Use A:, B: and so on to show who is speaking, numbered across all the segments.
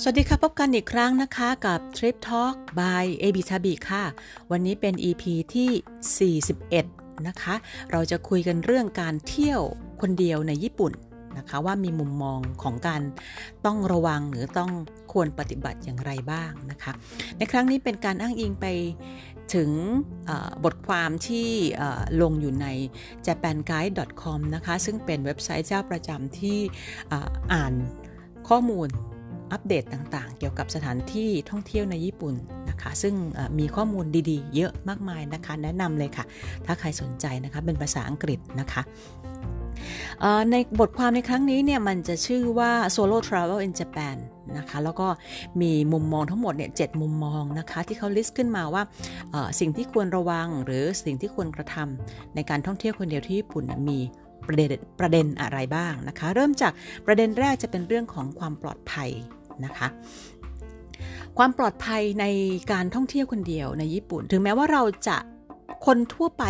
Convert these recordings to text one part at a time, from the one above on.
A: สวัสดีค่ะ พบกันอีกครั้งนะคะกับ Trip Talk by a b i t a b i ค่ะ วันนี้เป็น EP ที่ 41 นะคะ เราจะคุยกันเรื่องการเที่ยวคนเดียวในญี่ปุ่นนะคะว่ามีมุมมองของการต้องระวังหรือต้องควรปฏิบัติอย่างไรบ้างนะคะ ในครั้งนี้เป็นการอ้างอิงไปถึงบทความที่ลงอยู่ใน japanguide.com นะคะ ซึ่งเป็นเว็บไซต์เจ้าประจำที่อ่านข้อมูล อัปเดตต่างๆ เกี่ยวกับสถานที่ท่องเที่ยวในญี่ปุ่นนะคะ ซึ่งมีข้อมูลดีๆ เยอะมากมายนะคะ แนะนำเลยค่ะ ถ้าใครสนใจนะคะ เป็นภาษาอังกฤษนะคะในบทความในครั้งนี้เนี่ยมันจะชื่อว่า solo travel in Japan นะคะแล้วก็มีมุมมองทั้งหมดเนี่ยเมุมมองนะคะที่เขาลิสต์ขึ้นมาว่าสิ่งที่ควรระวังหรือสิ่งที่ควรกระทำในการท่องเที่ยวคนเดียวที่ญี่ปุ่นมี ประเด็นประเด็นอะไรบ้างนะคะ เริ่มจากประเด็นแรกจะเป็นเรื่องของความปลอดภัยนะคะความปลอดภัยในการท่องเที่ยวคนเดียวในญี่ปุ่น ถึงแม้ว่าเราจะคนทั่วไป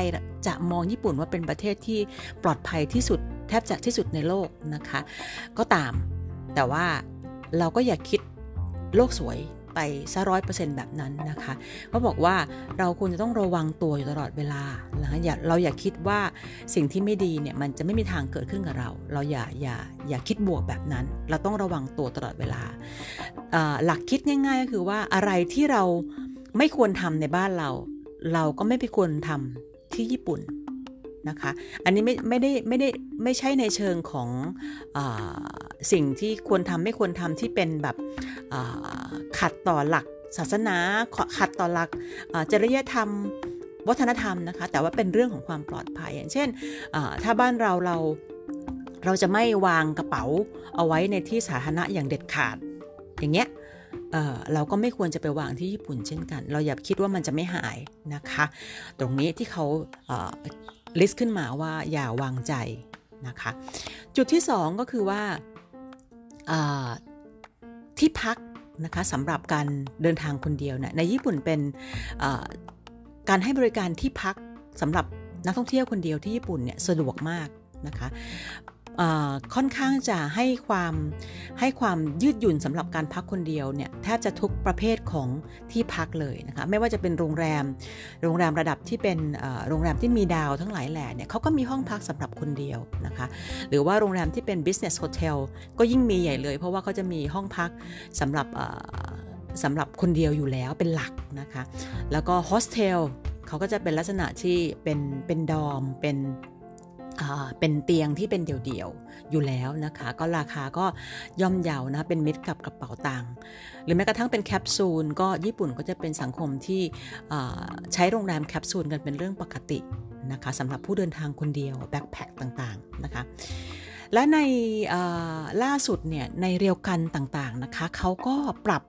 A: จะมองญี่ปุ่นว่าเป็นประเทศที่ปลอดภัยที่สุดแทบจะที่สุดในโลกนะคะ ก็ตาม แต่ว่าเราก็อย่าคิดโลกสวย ไปซะร้อยเปอร์เซ็นต์แบบนั้นนะคะเขาบอกว่าเราควรจะต้องระวังตัวอยู่ตลอดเวลานะคะอย่าเราอย่าคิดว่าสิ่งที่ไม่ดีเนี่ยมันจะไม่มีทางเกิดขึ้นกับเรา เราอย่าอย่าอย่าคิดบวกแบบนั้น เราต้องระวังตัวตลอดเวลา หลักคิดง่าย ๆ ก็คือว่าอะไรที่เราไม่ควรทำในบ้านเรา เราก็ไม่ไปควรทำที่ญี่ปุ่น นะคะ อันนี้ไม่ไม่ได้ไม่ได้ไม่ใช่ในเชิงของอสิ่งที่ควรทำไม่ควรทำที่เป็นแบบขัดต่อหลักศาสนาขัดต่อหลักจริยธรรมวัฒนธรรมนะคะ แต่ว่าเป็นเรื่องของความปลอดภัย อย่างเช่นถ้าบ้านเราเราเราจะไม่วางกระเป๋าเอาไว้ในที่สาธารณะอย่างเด็ดขาด อย่างเงี้ยเเราก็ไม่ควรจะไปวางที่ญี่ปุ่นเช่นกัน เราอย่าคิดว่ามันจะไม่หายนะคะ ตรงนี้ที่เขา ลิสต์ขึ้นมาว่าอย่าวางใจนะคะ จุดที่ 2 ก็คือว่าที่พักนะคะสำหรับการเดินทางคนเดียวนะในญี่ปุ่นเป็นการให้บริการที่พักสำหรับนักท่องเที่ยวคนเดียวที่ญี่ปุ่นเนี่ยสะดวกมากนะคะ ค่อนข้างจะให้ความให้ความยืดหยุ่นสำหรับการพักคนเดียวเนี่ยแทบจะทุกประเภทของที่พักเลยนะคะไม่ว่าจะเป็นโรงแรม โรงแรมระดับที่เป็นโรงแรมที่มีดาวทั้งหลายแหล่เนี่ยเขาก็มีห้องพักสำหรับคนเดียวนะคะหรือว่าโรงแรมที่เป็น business hotel ก็ยิ่งมีใหญ่เลย เพราะว่าเขาจะมีห้องพักสำหรับสำหรับคนเดียวอยู่แล้วเป็นหลักนะคะแล้วก็โฮสเทลเขาก็จะเป็นลักษณะที่เป็นเป็น dorm เป็น เป็นเตียงที่เป็นเดี่ยวๆ อยู่แล้วนะคะ ก็ราคาก็ย่อมเยานะ เป็นมิตรกับกระเป๋าตังค์หรือแม้กระทั่งเป็นแคปซูลก็ญี่ปุ่นก็จะเป็นสังคมที่ใช้โรงแรมแคปซูลกันเป็นเรื่องปกตินะคะสำหรับผู้เดินทางคนเดียวแบ็คแพคต่างๆนะคะและในล่าสุดเนี่ยในเรียวกันต่างๆนะคะเขาก็ปรับ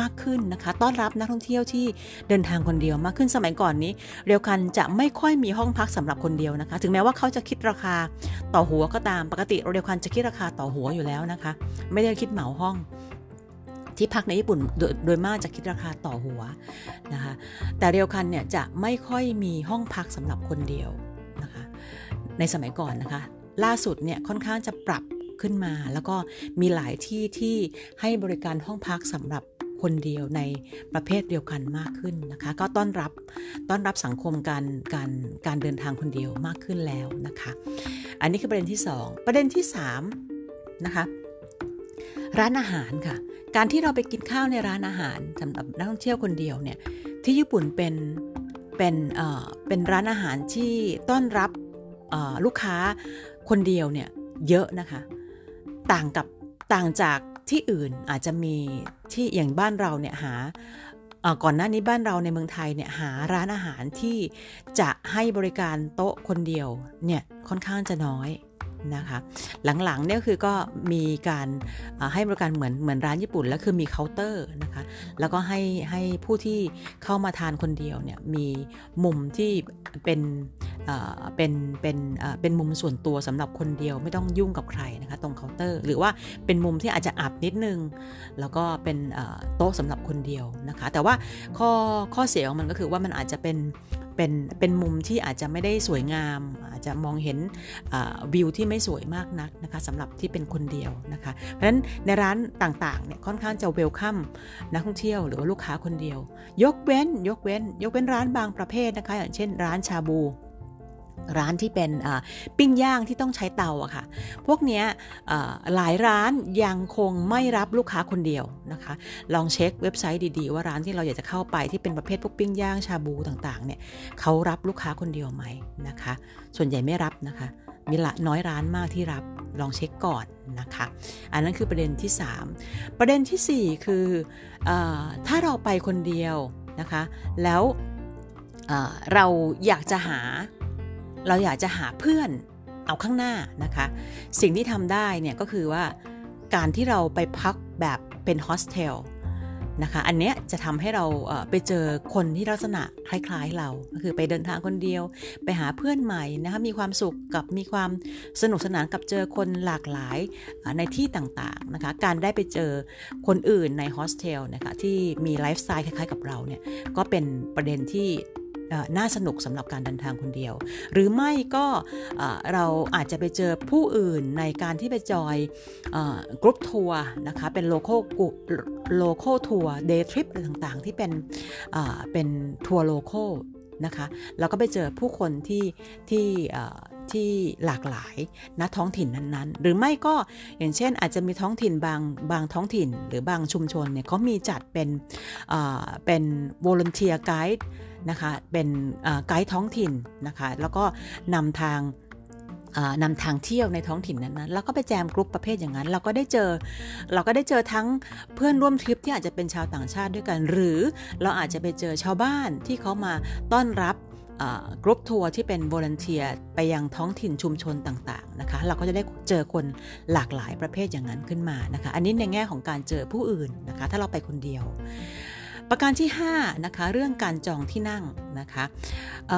A: มากขึ้นนะคะ ต้อนรับนักท่องเที่ยวที่เดินทางคนเดียวมากขึ้นสมัยก่อนนี้ เรียวกันจะไม่ค่อยมีห้องพักสำหรับคนเดียวนะคะ ถึงแม้ว่าเขาจะคิดราคาต่อหัวก็ตามปกติเรียวกันจะคิดราคาต่อหัวอยู่แล้วนะคะ ไม่ได้คิดเหมาห้องที่พักในญี่ปุ่นโดยโดยมากจะคิดราคาต่อหัวนะคะ แต่เรียวคันเนี่ยจะไม่ค่อยมีห้องพักสำหรับคนเดียวนะคะ ในสมัยก่อนนะคะ ล่าสุดเนี่ยค่อนข้างจะปรับขึ้นมา แล้วก็มีหลายที่ที่ให้บริการห้องพักสำหรับ คนเดียวในประเภทเดียวกันมากขึ้นนะคะ ก็ต้อนรับต้อนรับสังคมการการการเดินทางคนเดียวมากขึ้นแล้วนะคะ อันนี้คือประเด็นที่ 2 ประเด็นที่3นะคะร้านอาหารค่ะ การที่เราไปกินข้าวในร้านอาหารสำหรับนักท่องเที่ยวคนเดียวเนี่ยที่ญี่ปุ่นเป็นเป็นเอ่อเป็นร้านอาหารที่ต้อนรับลูกค้าคนเดียวเนี่ยเยอะนะคะ ต่างกับต่างจาก ที่อื่นอาจจะมีที่อย่างบ้านเราเนี่ยหาก่อนหน้านี้บ้านเราในเมืองไทยเนี่ยหาร้านอาหารที่จะให้บริการโต๊ะคนเดียวเนี่ยค่อนข้างจะน้อย นะคะหลังๆเนี่ยคือก็มีการให้บริการเหมือนเหมือนร้านญี่ปุ่น แล้วคือมีเคาน์เตอร์นะคะแล้วก็ให้ให้ผู้ที่เข้ามาทานคนเดียวเนี่ยมีมุมที่เป็นเป็นเป็นเป็นมุมส่วนตัวสำหรับคนเดียวไม่ต้องยุ่งกับใครนะคะตรงเคาน์เตอร์ หรือว่าเป็นมุมที่อาจจะอับนิดนึง แล้วก็เป็นโต๊ะสำหรับคนเดียวนะคะแต่ว่าข้อข้อเสียของมันก็คือว่ามันอาจจะเป็น เป็นเป็นมุมที่อาจจะไม่ได้สวยงาม อาจจะมองเห็นวิวที่ไม่สวยมากนักนะคะสำหรับที่เป็นคนเดียวนะคะ เพราะฉะนั้นในร้านต่างๆเนี่ยค่อนข้างจะเวลคัมนักท่องเที่ยวหรือว่าลูกค้าคนเดียว ยกเว้นยกเว้น ยกเว้นร้านบางประเภทนะคะ อย่างเช่นร้านชาบู ร้านที่เป็นปิ้งย่างที่ต้องใช้เตาอะค่ะ พวกนี้หลายร้านยังคงไม่รับลูกค้าคนเดียวนะคะ ลองเช็คเว็บไซต์ดีๆ ว่าร้านที่เราอยากจะเข้าไปที่เป็นประเภทพวกปิ้งย่างชาบูต่างๆเนี่ยเขารับลูกค้าคนเดียวไหมนะคะ ส่วนใหญ่ไม่รับนะคะ มีละน้อยร้านมากที่รับลองเช็คก่อนนะคะ อันนั้นคือประเด็นที่ 3 ประเด็นที่ 4 คืออถ้าเราไปคนเดียวนะคะ แล้วเราอยากจะหา เราอยากจะหาเพื่อนเอาข้างหน้านะคะ สิ่งที่ทำได้เนี่ยก็คือว่าการที่เราไปพักแบบเป็นโฮสเทลนะคะ อันเนี้ยจะทำให้เราไปเจอคนที่ลักษณะคล้ายๆเรา ก็คือไปเดินทางคนเดียว ไปหาเพื่อนใหม่นะคะ มีความสุขกับมีความสนุกสนานกับเจอคนหลากหลายในที่ต่างๆนะคะ การได้ไปเจอคนอื่นในโฮสเทลนะคะที่มีไลฟ์สไตล์คล้ายๆกับเราเนี่ย ก็เป็นประเด็นที่ น่าสนุกสำหรับการเดินทางคนเดียว หรือไม่ก็เราอาจจะไปเจอผู้อื่นในการที่ไปจอยกรุ๊ปทัวร์นะคะเป็น local local ทัวร์ day trip อะไรต่างๆ ที่เป็นเป็นทัวร์ local นะคะเราก็ไปเจอผู้คนที่ที่ที่หลากหลายณท้องถิ่นนั้นๆ หรือไม่ก็อย่างเช่นอาจจะมีท้องถิ่นบางบางท้องถิ่น หรือบางชุมชนเนี่ยเขามีจัดเป็นเป็น volunteer guide นะคะเป็นไกด์ท้องถิ่นนะคะแล้วก็นำทางนำทางเที่ยวในท้องถิ่นนั้นๆแล้วก็ไปแจมกรุ๊ปประเภทอย่างนั้น เราก็ได้เจอ เราก็ได้เจอทั้งเพื่อนร่วมทริปที่อาจจะเป็นชาวต่างชาติด้วยกัน หรือเราอาจจะไปเจอชาวบ้านที่เขามาต้อนรับกรุ๊ปทัวร์ที่เป็นบริเทียไปยังท้องถิ่นชุมชนต่างๆนะคะ เราก็จะได้เจอคนหลากหลายประเภทอย่างนั้นขึ้นมานะคะ อันนี้ในแง่ของการเจอผู้อื่นนะคะ ถ้าเราไปคนเดียว ประการที่5นะคะเรื่องการจองที่นั่งนะคะเ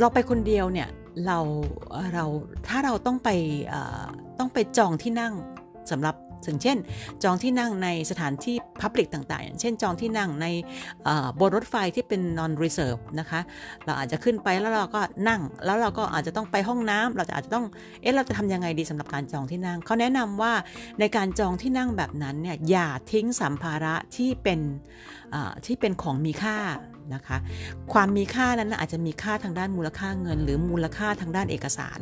A: เราไปคนเดียวเนี่ยเราเราถ้าเราต้องไปต้องไปจองที่นั่งสำหรับ อย่างเช่น จองที่นั่งในสถานที่พับลิกต่างๆ อย่างเช่น จองที่นั่งในบนรถไฟที่เป็น non reserve นะคะ เราอาจจะขึ้นไปแล้วเราก็นั่ง แล้วเราก็อาจจะต้องไปห้องน้ำเราจะอาจจะต้อง เอ๊ะ เราจะทำยังไงดีสำหรับการจองที่นั่ง เขาแนะนำว่าในการจองที่นั่งแบบนั้นเนี่ย อย่าทิ้งสัมภาระที่เป็นที่เป็นของมีค่านะคะความมีค่านั้นอาจจะมีค่าทางด้านมูลค่าเงิน หรือมูลค่าทางด้านเอกสาร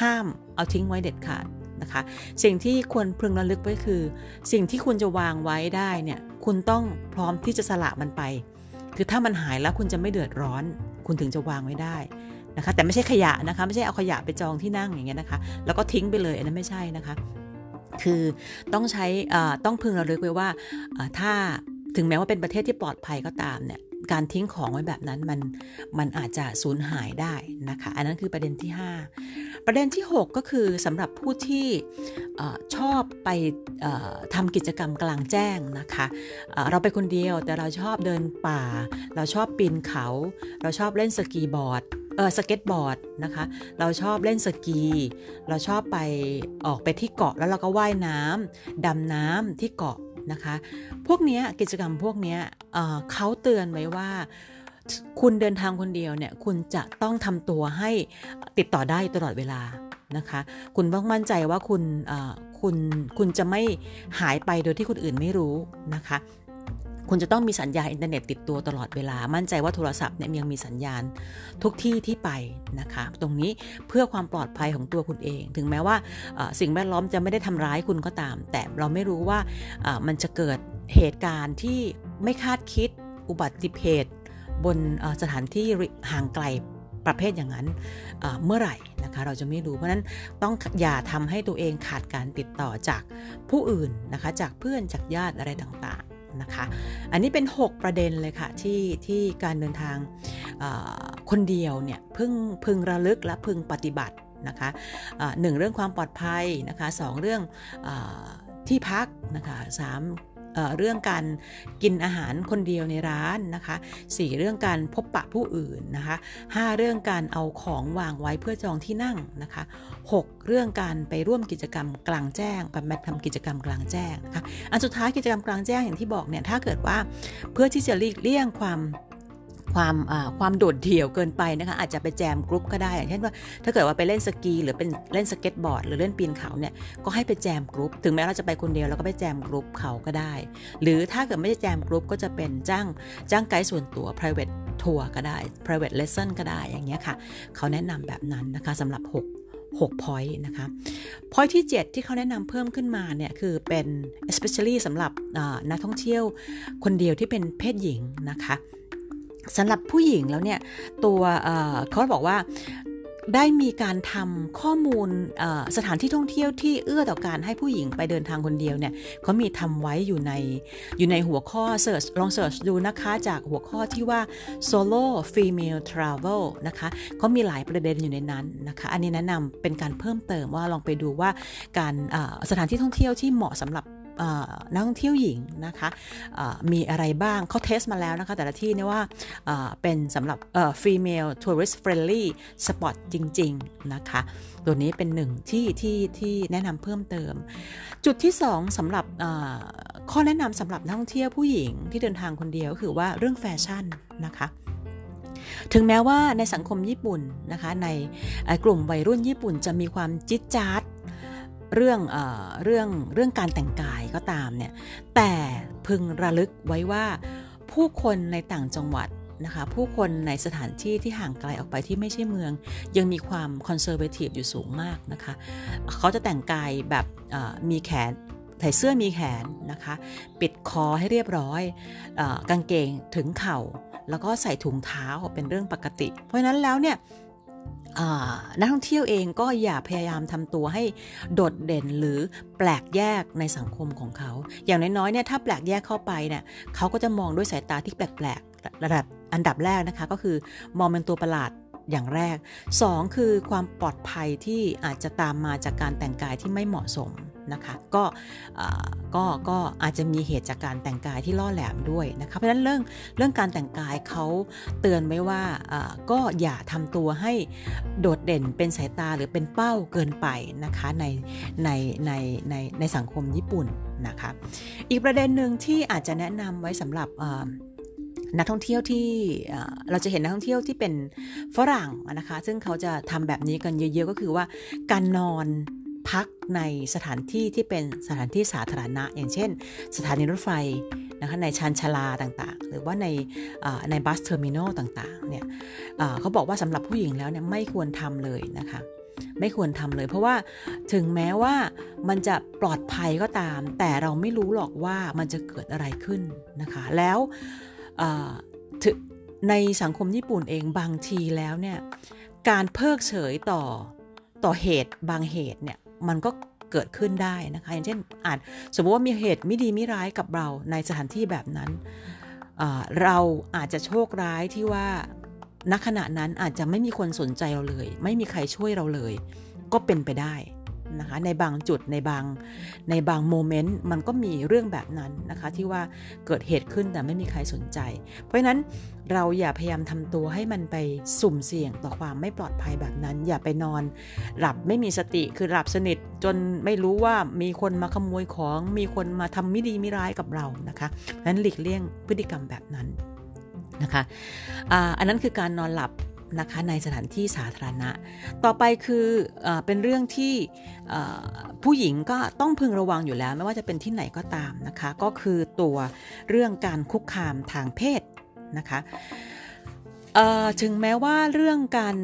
A: ห้ามเอาทิ้งไว้เด็ดขาด นะคะ สิ่งที่ควรพึงระลึกไว้คือ สิ่งที่คุณจะวางไว้ได้เนี่ยคุณต้องพร้อมที่จะสละมันไป คือถ้ามันหายแล้วคุณจะไม่เดือดร้อน คุณถึงจะวางไว้ได้นะคะแต่ไม่ใช่ขยะนะคะไม่ใช่เอาขยะไปจองที่นั่งอย่างเงี้ยนะคะ แล้วก็ทิ้งไปเลยอันนั้นไม่ใช่นะคะ คือต้องใช้ต้องพึงระลึกไว้ว่าถ้าถึงแม้ว่าเป็นประเทศที่ปลอดภัยก็ตามเนี่ย การทิ้งของไว้แบบนั้นมันมันอาจจะสูญหายได้นะคะ อันนั้นคือประเด็นที่ 5 ประเด็นที่ 6 ก็คือสำหรับผู้ที่ชอบไปทำกิจกรรมกลางแจ้งนะคะเราไปคนเดียวแต่เราชอบเดินป่า เราชอบปีนเขา เราชอบเล่นสกีบอร์ดเออสเก็ตบอร์ดนะคะ เราชอบเล่นสกี เราชอบไปออกไปที่เกาะแล้วเราก็ว่ายน้ำดำน้ำที่เกาะ นะคะ พวกนี้กิจกรรมพวกนี้เขาเตือนไว้ว่าคุณเดินทางคนเดียวเนี่ยคุณจะต้องทำตัวให้ติดต่อได้ตลอดเวลานะคะ คุณต้องมั่นใจว่าคุณคุณคุณจะไม่หายไปโดยที่คนอื่นไม่รู้นะคะ คุณจะต้องมีสัญญาณอินเทอร์เน็ตติดตัวตลอดเวลา มั่นใจว่าโทรศัพท์เนี่ยยังมีสัญญาณทุกที่ที่ไปนะคะ ตรงนี้เพื่อความปลอดภัยของตัวคุณเอง ถึงแม้ว่าสิ่งแวดล้อมจะไม่ได้ทำร้ายคุณก็ตาม แต่เราไม่รู้ว่ามันจะเกิดเหตุการณ์ที่ไม่คาดคิดอุบัติเหตุบนสถานที่ห่างไกลประเภทอย่างนั้นเมื่อไหร่นะคะเราจะไม่รู้เพราะนั้นต้องอย่าทำให้ตัวเองขาดการติดต่อจากผู้อื่นนะคะจากเพื่อนจากญาติอะไรต่าง นะคะ อันนี้เป็น 6 ประเด็นเลยค่ะที่ที่การเดินทางคนเดียวเนี่ยพึงพึงระลึกและพึงปฏิบัตินะคะหนึ่งเรื่องความปลอดภัยนะคะสองเรื่องอที่พักนะคะสาม เรื่องการกินอาหารคนเดียวในร้านนะคะ 4 เรื่องการพบปะผู้อื่นนะคะ 5 เรื่องการเอาของวางไว้เพื่อจองที่นั่งนะคะ 6 เรื่องการไปร่วมกิจกรรมกลางแจ้งไปแมททำกิจกรรมกลางแจ้งนะคะอันสุดท้ายกิจกรรมกลางแจ้งอย่างที่บอกเนี่ยถ้าเกิดว่าเพื่อที่จะหลีกเลี่ยงความ ความความโดดเดี่ยวเกินไปนะคะอาจจะไปแจมกรุ๊ปก็ได้อย่างเช่นว่า ถ้าเกิดว่าไปเล่นสกีหรือเป็นเล่นสเก็ตบอร์ดหรือเล่นปีนเขาเนี่ยก็ให้ไปแจมกรุ๊ปถึงแม้เราจะไปคนเดียวเราก็ไปแจมกรุ๊ปเขาก็ได้ หรือถ้าเกิดไม่ได้แจมกรุ๊ปก็จะเป็นจ้างจ้างไกด์ส่วนตัว private tour ก็ได้ private lesson ก็ได้อย่างเงี้ยค่ะ เขาแนะนำแบบนั้นนะคะสำหรับ 6 6 point นะคะ point ที่ 7 ที่เขาแนะนำเพิ่มขึ้นมาเนี่ยคือเป็น especially สำหรับนักท่องเที่ยวคนเดียวที่เป็นเพศหญิงนะคะ สำหรับผู้หญิงแล้วเนี่ยตัวเขาบอกว่าได้มีการทำข้อมูลสถานที่ท่องเที่ยวที่เอื้อต่อการให้ผู้หญิงไปเดินทางคนเดียวเนี่ยเขามีทำไว้อยู่ในอยู่ในหัวข้อเสิร์ชลองเสิร์ชดูนะคะจากหัวข้อที่ว่า solo female travel นะคะเขามีหลายประเด็นอยู่ในนั้นนะคะ อันนี้แนะนำเป็นการเพิ่มเติมว่าลองไปดูว่าการสถานที่ท่องเที่ยวที่เหมาะสำหรับ นักท่องเที่ยวหญิงนะคะมีอะไรบ้างเขาเทสมาแล้วนะคะ แต่ละที่เนี่ยว่าเป็นสำหรับ female tourist friendly spot จริง ๆ นะคะ ตัวนี้เป็นหนึ่งที่ที่ที่แนะนำเพิ่มเติม จุดที่2สำหรับข้อแนะนำสำหรับนักท่องเที่ยวผู้หญิงที่เดินทางคนเดียวก็คือว่าเรื่องแฟชั่นนะคะถึงแม้ว่าในสังคมญี่ปุ่นนะคะในกลุ่มวัยรุ่นญี่ปุ่นจะมีความจิ๊ดจ๊าด เรื่องเอเรื่องเรื่องการแต่งกายก็ตามเนี่ยแต่พึงระลึกไว้ว่าผู้คนในต่างจังหวัดนะคะผู้คนในสถานที่ที่ห่างไกลออกไปที่ไม่ใช่เมือง ยังมีความคอนเซอร์เวทีฟอยู่สูงมากนะคะ เขาจะแต่งกายแบบมีแขนใส่เสื้อมีแขนนะคะ ปิดคอให้เรียบร้อยอกางเกงถึงเข่า แล้วก็ใส่ถุงเท้าเป็นเรื่องปกติ เพราะฉะนั้นแล้วเนี่ย นักท่องเที่ยวเองก็อย่าพยายามทำตัวให้โดดเด่นหรือแปลกแยกในสังคมของเขา อย่างน้อยๆเนี่ยถ้าแปลกแยกเข้าไปเนี่ยเขาก็จะมองด้วยสายตาที่แปลกๆระดับอันดับแรกนะคะก็คือมองเป็นตัวประหลาดอย่างแรก 2 คือความปลอดภัยที่อาจจะตามมาจากการแต่งกายที่ไม่เหมาะสม นะคะก็ก็ก็อาจจะมีเหตุจากการแต่งกายที่ล่อแหลมด้วยนะคะเพราะฉะนั้นเรื่องเรื่องการแต่งกายเขาเตือนไว้ว่าก็อย่าทำตัวให้โดดเด่นเป็นสายตาหรือเป็นเป้าเกินไปนะคะในในในในในสังคมญี่ปุ่นนะคะอีกประเด็นหนึ่งที่อาจจะแนะนำไว้สำหรับนักท่องเที่ยวที่เราจะเห็นนักท่องเที่ยวที่เป็นฝรั่งนะคะ ซึ่งเขาจะทำแบบนี้กันเยอะ ๆ ก็คือว่าการนอน พักในสถานที่ที่เป็นสถานที่สาธารณะ อย่างเช่น สถานีรถไฟนะคะในชานชาลาต่างๆ หรือว่าในใน bus terminal ต่างๆเนี่ยเขาบอกว่าสำหรับผู้หญิงแล้วเนี่ยไม่ควรทำเลยนะคะไม่ควรทำเลย เพราะว่าถึงแม้ว่ามันจะปลอดภัยก็ตาม แต่เราไม่รู้หรอกว่ามันจะเกิดอะไรขึ้นนะคะแล้วในสังคมญี่ปุ่นเองบางทีแล้วเนี่ยการเพิกเฉยต่อต่อเหตุบางเหตุเนี่ย มันก็เกิดขึ้นได้นะคะ อย่างเช่นอาจสมมติว่ามีเหตุไม่ดีไม่ร้ายกับเราในสถานที่แบบนั้น เราอาจจะโชคร้ายที่ว่าณขณะนั้นอาจจะไม่มีคนสนใจเราเลย ไม่มีใครช่วยเราเลย ก็เป็นไปได้ นะคะในบางจุดในบางในบางโมเมนต์มันก็มีเรื่องแบบนั้นนะคะที่ว่าเกิดเหตุขึ้นแต่ไม่มีใครสนใจ เพราะฉะนั้นเราอย่าพยายามทำตัวให้มันไปสุ่มเสี่ยงต่อความไม่ปลอดภัยแบบนั้น อย่าไปนอน หลับไม่มีสติคือหลับสนิทจนไม่รู้ว่ามีคนมาขโมยของมีคนมาทำไม่ดีไม่ร้ายกับเรานะคะเพราะฉะนั้นหลีกเลี่ยงพฤติกรรมแบบนั้นนะคะอันนั้นคือการนอนหลับ นะคะในสถานที่สาธารณะ ต่อไปคืออเป็นเรื่องที่ผู้หญิงก็ต้องพึงระวังอยู่แล้ว ไม่ว่าจะเป็นที่ไหนก็ตามนะคะ ก็คือตัวเรื่องการคุกคามทางเพศนะคะถึงแม้ว่าเรื่องการ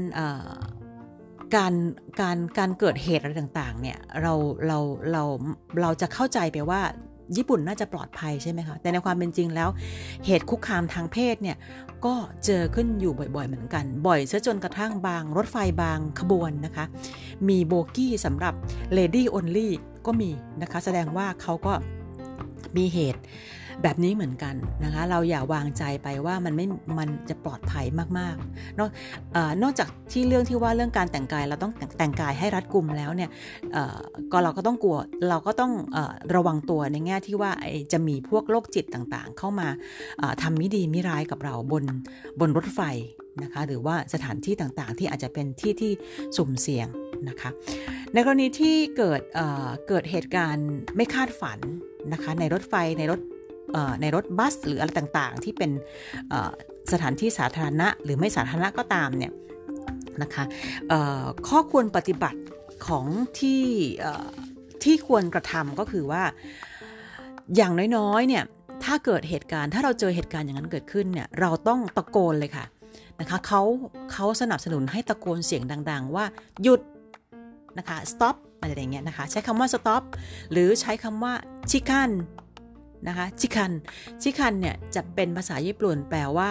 A: การการการเกิดเหตุอะไรต่างๆเนี่ยเราเราเราเราจะเข้าใจไปว่า ญี่ปุ่นน่าจะปลอดภัยใช่ไหมคะ แต่ในความเป็นจริงแล้ว เหตุคุกคามทางเพศเนี่ยก็เจอขึ้นอยู่บ่อยๆเหมือนกัน บ่อยซะจนกระทั่งบางรถไฟบางขบวนนะคะ มีโบกี้สำหรับ Lady Only ก็มีนะคะ แสดงว่าเขาก็มีเหตุ แบบนี้เหมือนกันนะคะ เราอย่าวางใจไปว่ามันไม่มันจะปลอดภัยมากๆนอกนอกจากที่เรื่องที่ว่าเรื่องการแต่งกายเราต้องแต่งกายให้รัดกุมแล้วเนี่ยก็เราก็ต้องกลัวเราก็ต้องระวังตัวในแง่ที่ว่าจะมีพวกโรคจิตต่างๆ เข้ามาทำมิดีมิร้ายกับเราบนบนรถไฟนะคะหรือว่าสถานที่ต่างๆ ที่อาจจะเป็นที่ที่สุ่มเสี่ยงนะคะในกรณีที่เกิดเเกิดเหตุการณ์ไม่คาดฝันนะคะในรถไฟในรถ ในรถบัสหรืออะไรต่างๆ ที่เป็นสถานที่สาธารณะหรือไม่สาธารณะก็ตามเนี่ยนะคะข้อควรปฏิบัติของที่ที่ควรกระทำก็คือว่าอย่างน้อยๆเนี่ยถ้าเกิดเหตุการณ์ ถ้าเราเจอเหตุการณ์อย่างนั้นเกิดขึ้นเนี่ยเราต้องตะโกนเลยค่ะนะคะเขาเขาสนับสนุนให้ตะโกนเสียงดัง ๆ ว่าหยุดนะคะ stop อะไรอย่างเงี้ยนะคะ ใช้คำว่า stop หรือใช้คำว่าชิคัน นะคะชิคันชิคันเนี่ยจะเป็นภาษาญี่ปุ่นแปลว่า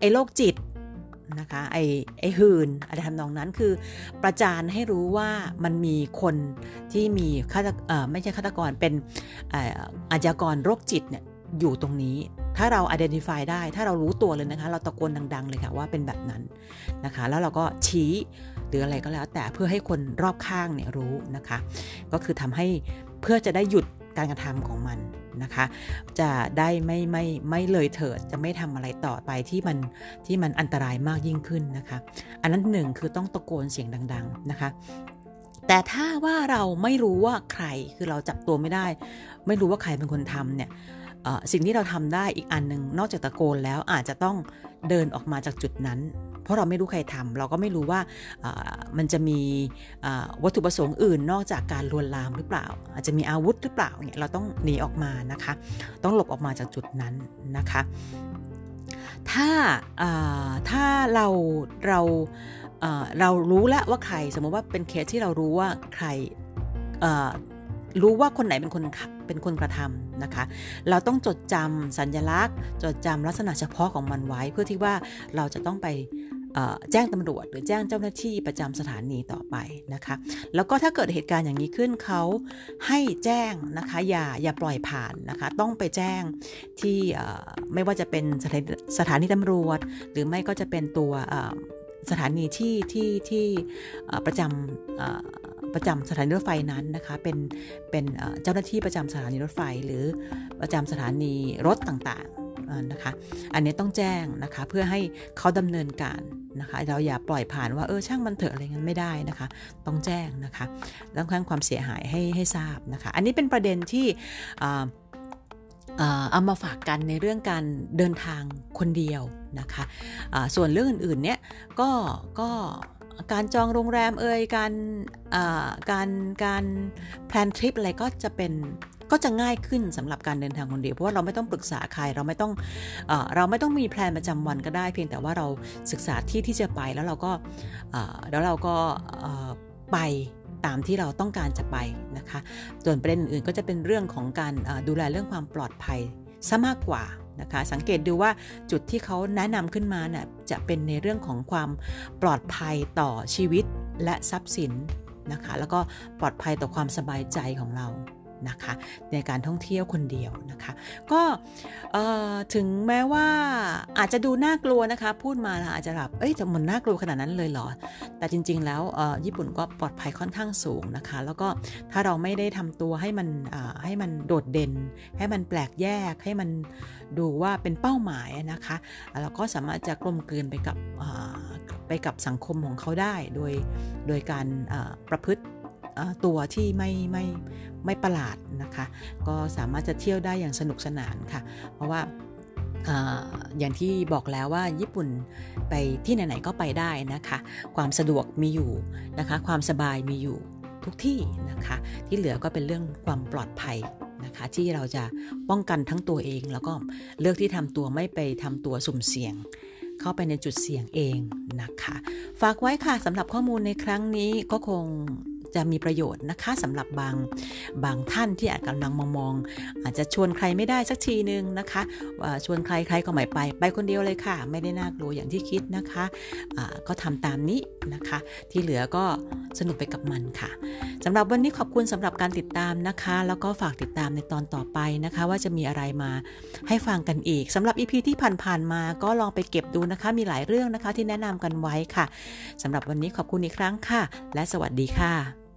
A: ไอ้โรคจิตนะคะไอ้ไอ้หืนอะไรทำนองนั้นคือ ประจานให้รู้ว่ามันมีคนที่มีฆาตไม่ใช่ฆาตกรเป็นอาชญากรโรคจิตเนี่ยอยู่ตรงนี้ ถ้าเรา identify ได้ถ้าเรารู้ตัวเลยนะคะ เราตะโกนดัง ๆ เลยค่ะว่าเป็นแบบนั้นนะคะ แล้วเราก็ชี้หรืออะไรก็แล้ว แต่เพื่อให้คนรอบข้างเนี่ยรู้นะคะ ก็คือทำให้เพื่อจะได้หยุดการกระทำของมัน นะคะ จะได้ไม่ไม่ไม่เลยเถิดจะไม่ทำอะไรต่อไปที่มันที่มันอันตรายมากยิ่งขึ้นนะคะ อันนั้นหนึ่งคือต้องตะโกนเสียงดัง ๆนะคะแต่ถ้าว่าเราไม่รู้ว่าใครคือเราจับตัวไม่ได้ ไม่รู้ว่าใครเป็นคนทำเนี่ยสิ่งที่เราทำได้อีกอันหนึ่งนอกจากตะโกนแล้วอาจจะต้อง เดินออกมาจากจุดนั้น เพราะเราไม่รู้ใครทำเราก็ไม่รู้ว่ามันจะมีวัตถุประสงค์อื่นนอกจากการลวนลามหรือเปล่า อาจจะมีอาวุธหรือเปล่าเนี่ยเราต้องหนีออกมานะคะ ต้องหลบออกมาจากจุดนั้นนะคะ ถ้าถ้าเราเราเรารู้แล้วว่าใครสมมติว่าเป็นเคสที่เรารู้ว่าใคร รู้ว่าคนไหนเป็นคนเป็นคนกระทำนะคะ เราต้องจดจำสัญลักษณ์ จดจำลักษณะเฉพาะของมันไว้ เพื่อที่ว่าเราจะต้องไปแจ้งตำรวจหรือแจ้งเจ้าหน้าที่ประจำสถานีต่อไปนะคะ แล้วก็ถ้าเกิดเหตุการณ์อย่างนี้ขึ้นเขาให้แจ้งนะคะอย่าอย่าปล่อยผ่านนะคะ ต้องไปแจ้งที่ไม่ว่าจะเป็นสถานีตำรวจ หรือไม่ก็จะเป็นตัวสถานีที่ที่ที่ประจำ ประจำสถานีรถไฟนั้นนะคะ เป็นเป็นเจ้าหน้าที่ประจำสถานีรถไฟหรือประจำสถานีรถต่างๆนะคะ อันนี้ต้องแจ้งนะคะเพื่อให้เขาดำเนินการนะคะ เราอย่าปล่อยผ่านว่าเออช่างมันเถอะอะไรเงี้ยไม่ได้นะคะ ต้องแจ้งนะคะต้องแจ้งความเสียหายให้ให้ทราบนะคะ อันนี้เป็นประเด็นที่เอามาฝากกันในเรื่องการเดินทางคนเดียวนะคะะส่วนเรื่องอื่นๆเนี่ยก็ก็ การจองโรงแรมเอ่ยการการการแพลนทริปอะไรก็จะเป็นก็จะง่ายขึ้นสำหรับการเดินทางคนเดียวเพราะว่าเราไม่ต้องปรึกษาใครเราไม่ต้องเอเราไม่ต้องมีแพลนประจำวันก็ได้ เพียงแต่ว่าเราศึกษาที่ที่จะไปแล้วเราก็แล้วเราก็ไปตามที่เราต้องการจะไปนะคะ ส่วนประเด็นอื่นก็จะเป็นเรื่องของการดูแลเรื่องความปลอดภัยซะมากกว่า นะคะ สังเกตดูว่าจุดที่เขาแนะนำขึ้นมานะ่ะจะเป็นในเรื่องของความปลอดภัยต่อชีวิตและทรัพย์สินนะคะ แล้วก็ปลอดภัยต่อความสบายใจของเรา นะคะ ในการท่องเที่ยวคนเดียวนะคะ ก็ถึงแม้ว่าอาจจะดูน่ากลัวนะคะ พูดมาอาจจะแบบเอ้ยจะมันน่ากลัวขนาดนั้นเลยเหรอ แต่จริง ๆ แล้วญี่ปุ่นก็ปลอดภัยค่อนข้างสูงนะคะ แล้วก็ถ้าเราไม่ได้ทำตัวให้มันให้มันโดดเด่น ให้มันแปลกแยกให้มันดูว่าเป็นเป้าหมายนะคะเราก็สามารถจะกลมกลืนไปกับไปกับสังคมของเขาได้โดยโดยการประพฤติ ตัวที่ไม่ไม่ไม่ประหลาดนะคะ ก็สามารถจะเที่ยวได้อย่างสนุกสนานค่ะ เพราะว่าอย่างที่บอกแล้วว่าญี่ปุ่นไปที่ไหนๆก็ไปได้นะคะ ความสะดวกมีอยู่นะคะ ความสบายมีอยู่ทุกที่นะคะ ที่เหลือก็เป็นเรื่องความปลอดภัยนะคะ ที่เราจะป้องกันทั้งตัวเอง แล้วก็เลือกที่ทำตัวไม่ไปทำตัวสุ่มเสี่ยง เข้าไปในจุดเสี่ยงเองนะคะ ฝากไว้ค่ะสำหรับข้อมูลในครั้งนี้ก็คง จะมีประโยชน์นะคะสำหรับบางบางท่านที่อาจกำลังมองมองอาจจะชวนใครไม่ได้สักทีนึงนะคะว่าชวนใครใครก็ไม่ไป ไปคนเดียวเลยค่ะ ไม่ได้น่ากลัวอย่างที่คิดนะคะะก็ทำตามนี้นะคะ ที่เหลือก็สนุกไปกับมันค่ะสำหรับวันนี้ขอบคุณสำหรับการติดตามนะคะ แล้วก็ฝากติดตามในตอนต่อไปนะคะ ว่าจะมีอะไรมาให้ฟังกันอีกสำหรับอีพีที่ผ่านๆมาก็ลองไปเก็บดูนะคะ มีหลายเรื่องนะคะที่แนะนำกันไว้ค่ะสำหรับวันนี้ขอบคุณอีกครั้งค่ะ และสวัสดีค่ะ